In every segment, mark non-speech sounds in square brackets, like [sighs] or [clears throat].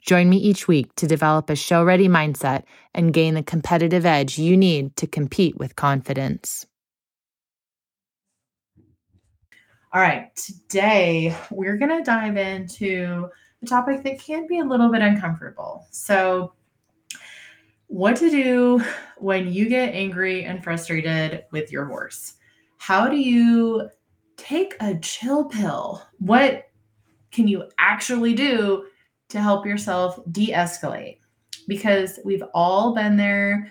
Join me each week to develop a show ready mindset and gain the competitive edge you need to compete with confidence. All right, today we're going to dive into a topic that can be a little bit uncomfortable. So, what to do when you get angry and frustrated with your horse? How do you take a chill pill? What can you actually do to help yourself de escalate because we've all been there.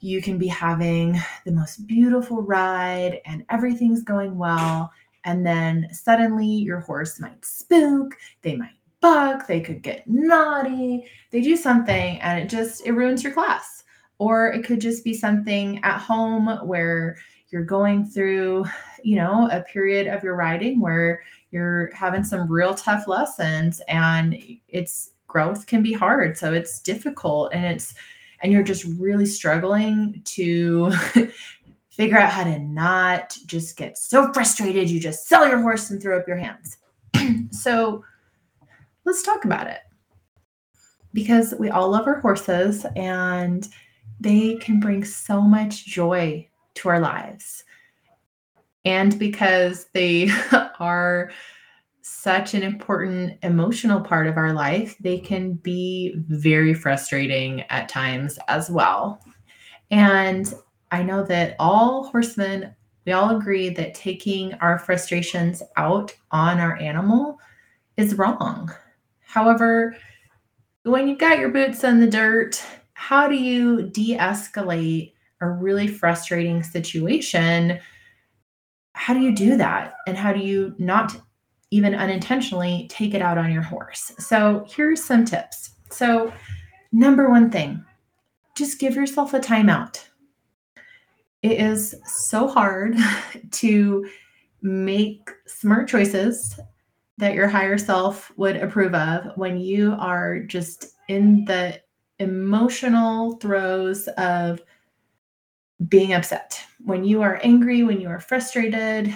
You can be having the most beautiful ride and everything's going well. And then suddenly your horse might spook, they might buck, they could get naughty, they do something and it just it ruins your class. Or it could just be something at home where you're going through, you know, a period of your riding where you're having some real tough lessons and it's growth can be hard. So it's difficult and it's and you're just really struggling to [laughs] figure out how to not just get so frustrated. You just sell your horse and throw up your hands. [clears throat] So let's talk about it. Because we all love our horses and they can bring so much joy to our lives and because they [laughs] are such an important emotional part of our life, they can be very frustrating at times as well. And I know that all horsemen, we all agree that taking our frustrations out on our animal is wrong. However, when you've got your boots in the dirt, how do you de escalate a really frustrating situation? How do you do that? And how do you not even unintentionally take it out on your horse? So, here's some tips. So, number one thing, just give yourself a timeout. It is so hard [laughs] to make smart choices that your higher self would approve of when you are just in the emotional throes of being upset, when you are angry, when you are frustrated,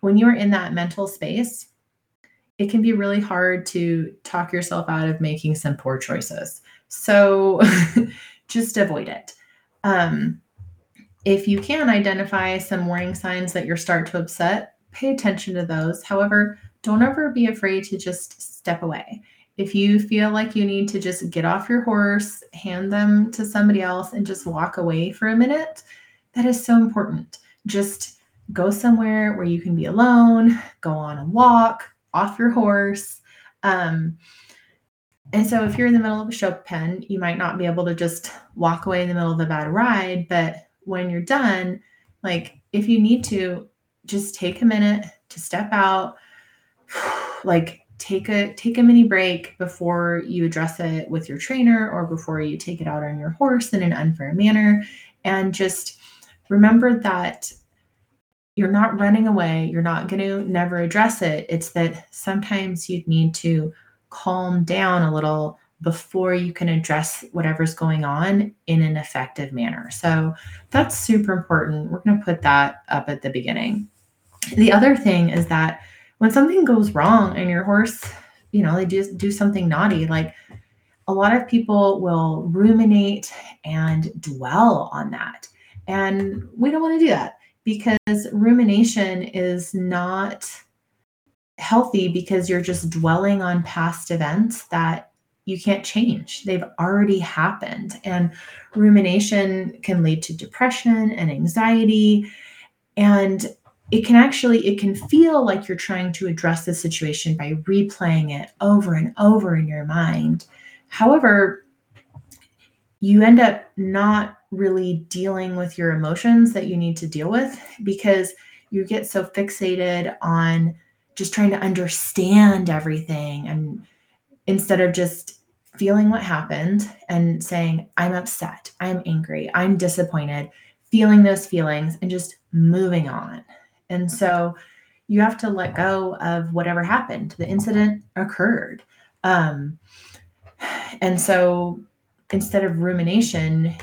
when you are in that mental space, it can be really hard to talk yourself out of making some poor choices. So [laughs] just avoid it. Um, if you can identify some warning signs that you're start to upset, pay attention to those. However, don't ever be afraid to just step away. If you feel like you need to just get off your horse, hand them to somebody else, and just walk away for a minute, that is so important. Just go somewhere where you can be alone, go on a walk, off your horse. Um, and so, if you're in the middle of a show pen, you might not be able to just walk away in the middle of a bad ride. But when you're done, like if you need to, just take a minute to step out, [sighs] like take a take a mini break before you address it with your trainer or before you take it out on your horse in an unfair manner. And just remember that you're not running away. You're not going to never address it. It's that sometimes you need to calm down a little before you can address whatever's going on in an effective manner. So that's super important. We're going to put that up at the beginning. The other thing is that when something goes wrong and your horse, you know, they just do something naughty, like a lot of people will ruminate and dwell on that. And we don't want to do that because rumination is not healthy because you're just dwelling on past events that you can't change. They've already happened. And rumination can lead to depression and anxiety. And it can actually it can feel like you're trying to address the situation by replaying it over and over in your mind. However you end up not really dealing with your emotions that you need to deal with because you get so fixated on just trying to understand everything and instead of just feeling what happened and saying, I'm upset, I'm angry, I'm disappointed, feeling those feelings and just moving on. And so you have to let go of whatever happened. The incident occurred. Um, and so instead of rumination,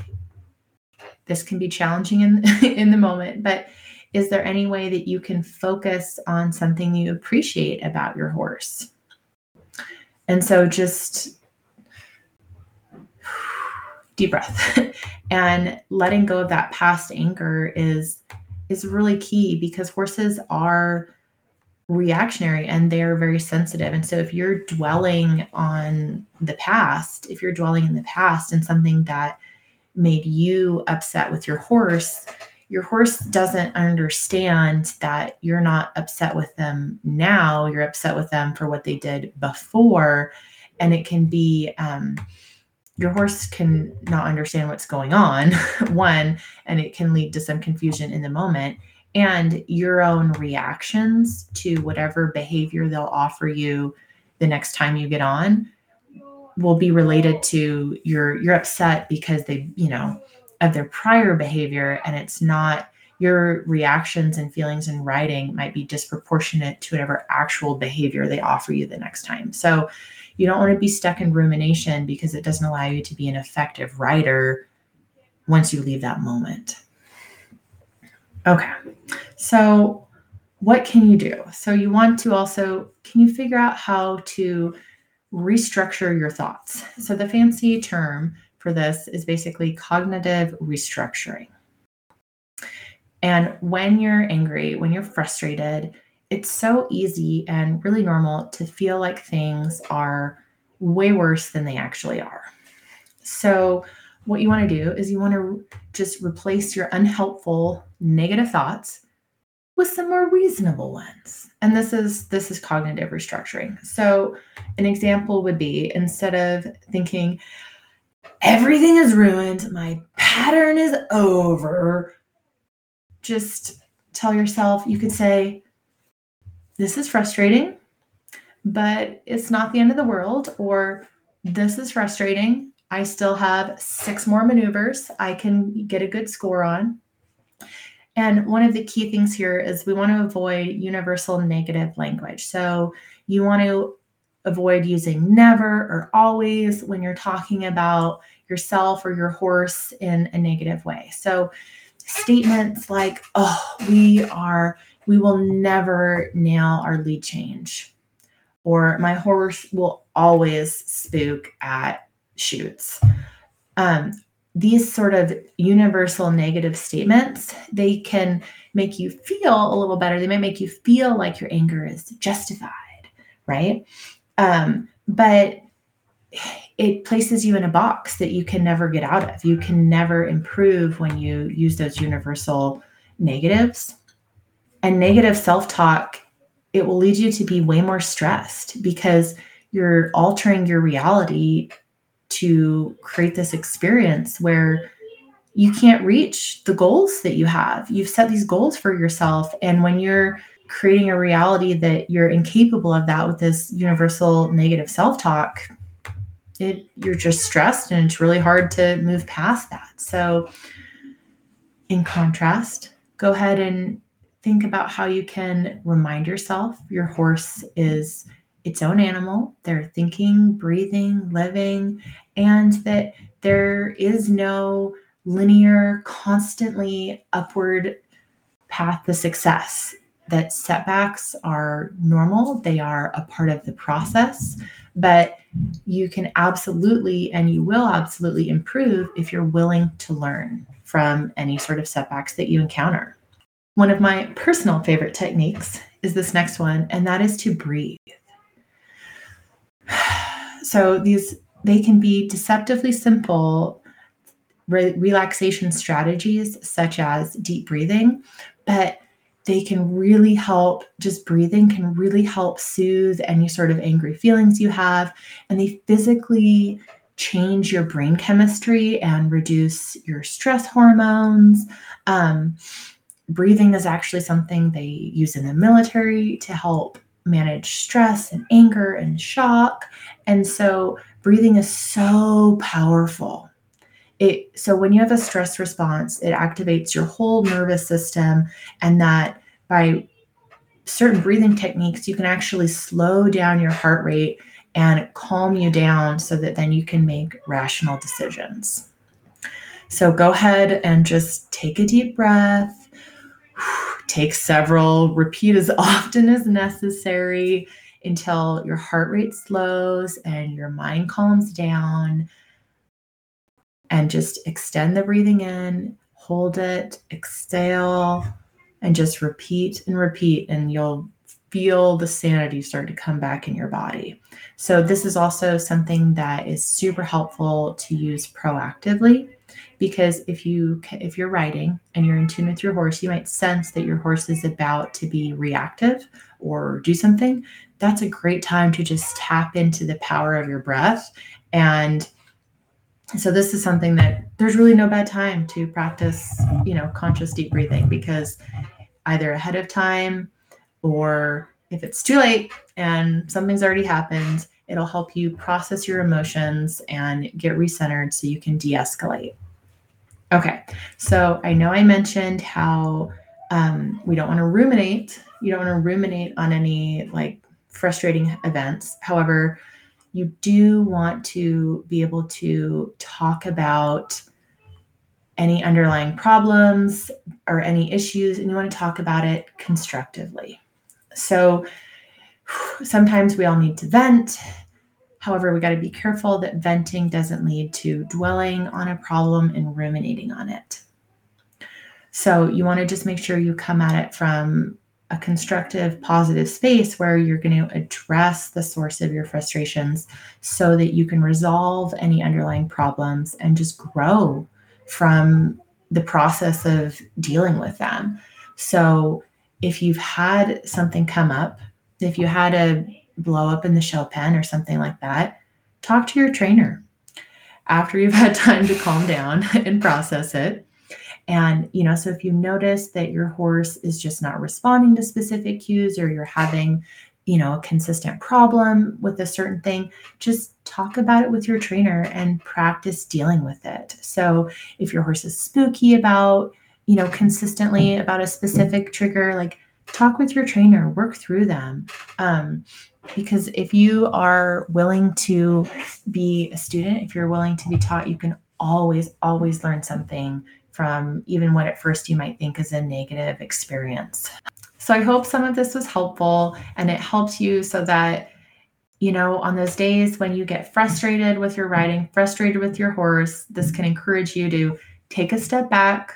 this can be challenging in, [laughs] in the moment, but is there any way that you can focus on something you appreciate about your horse? And so just [sighs] deep breath [laughs] and letting go of that past anger is is really key because horses are reactionary and they're very sensitive. And so if you're dwelling on the past, if you're dwelling in the past and something that made you upset with your horse, your horse doesn't understand that you're not upset with them now, you're upset with them for what they did before. And it can be, um, your horse can not understand what's going on, [laughs] one, and it can lead to some confusion in the moment. And your own reactions to whatever behavior they'll offer you the next time you get on will be related to your you're upset because they, you know, of their prior behavior and it's not your reactions and feelings in writing might be disproportionate to whatever actual behavior they offer you the next time. So you don't want to be stuck in rumination because it doesn't allow you to be an effective writer once you leave that moment. Okay. So what can you do? So you want to also can you figure out how to restructure your thoughts? So the fancy term for this is basically cognitive restructuring. And when you're angry, when you're frustrated, it's so easy and really normal to feel like things are way worse than they actually are. So, what you want to do is you want to just replace your unhelpful negative thoughts with some more reasonable ones. And this is this is cognitive restructuring. So, an example would be instead of thinking everything is ruined, my pattern is over, just tell yourself you could say this is frustrating, but it's not the end of the world, or this is frustrating. I still have six more maneuvers I can get a good score on. And one of the key things here is we want to avoid universal negative language. So you want to avoid using never or always when you're talking about yourself or your horse in a negative way. So statements like, oh, we are we will never nail our lead change. Or my horse will always spook at chutes. Um, these sort of universal negative statements, they can make you feel a little better. They might make you feel like your anger is justified, right? Um, but it places you in a box that you can never get out of. You can never improve when you use those universal negatives and negative self-talk it will lead you to be way more stressed because you're altering your reality to create this experience where you can't reach the goals that you have. You've set these goals for yourself. And when you're creating a reality that you're incapable of that with this universal negative self talk, it, you're just stressed and it's really hard to move past that. So, in contrast, go ahead and think about how you can remind yourself your horse is its own animal. They're thinking, breathing, living, and that there is no linear, constantly upward path to success. That setbacks are normal, they are a part of the process, but you can absolutely and you will absolutely improve if you're willing to learn from any sort of setbacks that you encounter. One of my personal favorite techniques is this next one, and that is to breathe. [sighs] So these they can be deceptively simple re- relaxation strategies such as deep breathing, but they can really help just breathing can really help soothe any sort of angry feelings you have and they physically change your brain chemistry and reduce your stress hormones um, breathing is actually something they use in the military to help manage stress and anger and shock. And so breathing is so powerful. It so when you have a stress response, it activates your whole nervous system and that by certain breathing techniques, you can actually slow down your heart rate and calm you down so that then you can make rational decisions. So go ahead and just take a deep breath, [sighs] take several, repeat as [laughs] often as necessary until your heart rate slows and your mind calms down. And just extend the breathing in, hold it, exhale, and just repeat and repeat, and you'll feel the sanity start to come back in your body. So, this is also something that is super helpful to use proactively because if you if you're riding and you're in tune with your horse you might sense that your horse is about to be reactive or do something that's a great time to just tap into the power of your breath and so this is something that there's really no bad time to practice you know conscious deep breathing because either ahead of time or if it's too late and something's already happened it'll help you process your emotions and get recentered so you can de-escalate Okay, so I know I mentioned how um, we don't want to ruminate. You don't want to ruminate on any like frustrating events. However, you do want to be able to talk about any underlying problems or any issues, and you want to talk about it constructively. So sometimes we all need to vent However, we got to be careful that venting doesn't lead to dwelling on a problem and ruminating on it. So, you want to just make sure you come at it from a constructive, positive space where you're going to address the source of your frustrations so that you can resolve any underlying problems and just grow from the process of dealing with them. So, if you've had something come up, if you had a blow up in the show pen or something like that, talk to your trainer after you've [laughs] had time to calm down and process it. And, you know, so if you notice that your horse is just not responding to specific cues or you're having, you know, a consistent problem with a certain thing, just talk about it with your trainer and practice dealing with it. So if your horse is spooky about, you know, consistently about a specific trigger, like talk with your trainer, work through them. Um, because if you are willing to be a student, if you're willing to be taught, you can always, always learn something from even what at first you might think is a negative experience. So I hope some of this was helpful and it helps you so that, you know, on those days when you get frustrated with your riding, frustrated with your horse, this can encourage you to take a step back,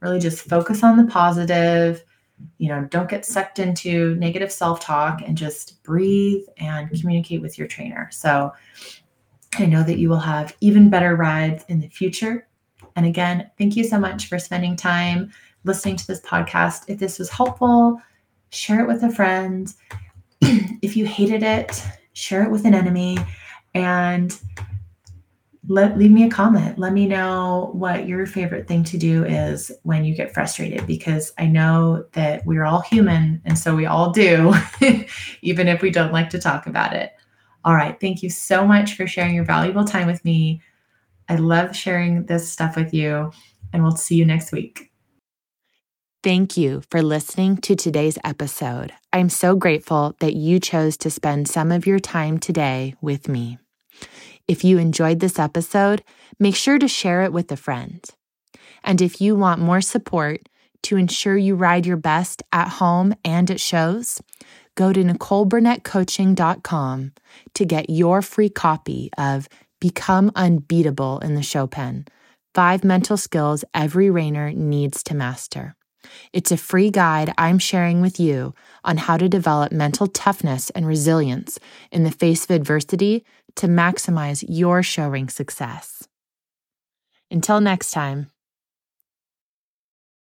really just focus on the positive you know, don't get sucked into negative self talk and just breathe and communicate with your trainer. So I know that you will have even better rides in the future. And again, thank you so much for spending time listening to this podcast. If this was helpful, share it with a friend. [clears throat] if you hated it, share it with an enemy. And let leave me a comment. Let me know what your favorite thing to do is when you get frustrated because I know that we're all human and so we all do [laughs] even if we don't like to talk about it. All right, thank you so much for sharing your valuable time with me. I love sharing this stuff with you and we'll see you next week. Thank you for listening to today's episode. I'm so grateful that you chose to spend some of your time today with me. If you enjoyed this episode, make sure to share it with a friend. And if you want more support to ensure you ride your best at home and at shows, go to NicoleBurnettCoaching.com to get your free copy of Become Unbeatable in the Show Pen Five Mental Skills Every Reiner Needs to Master. It's a free guide I'm sharing with you on how to develop mental toughness and resilience in the face of adversity to maximize your show ring success. Until next time.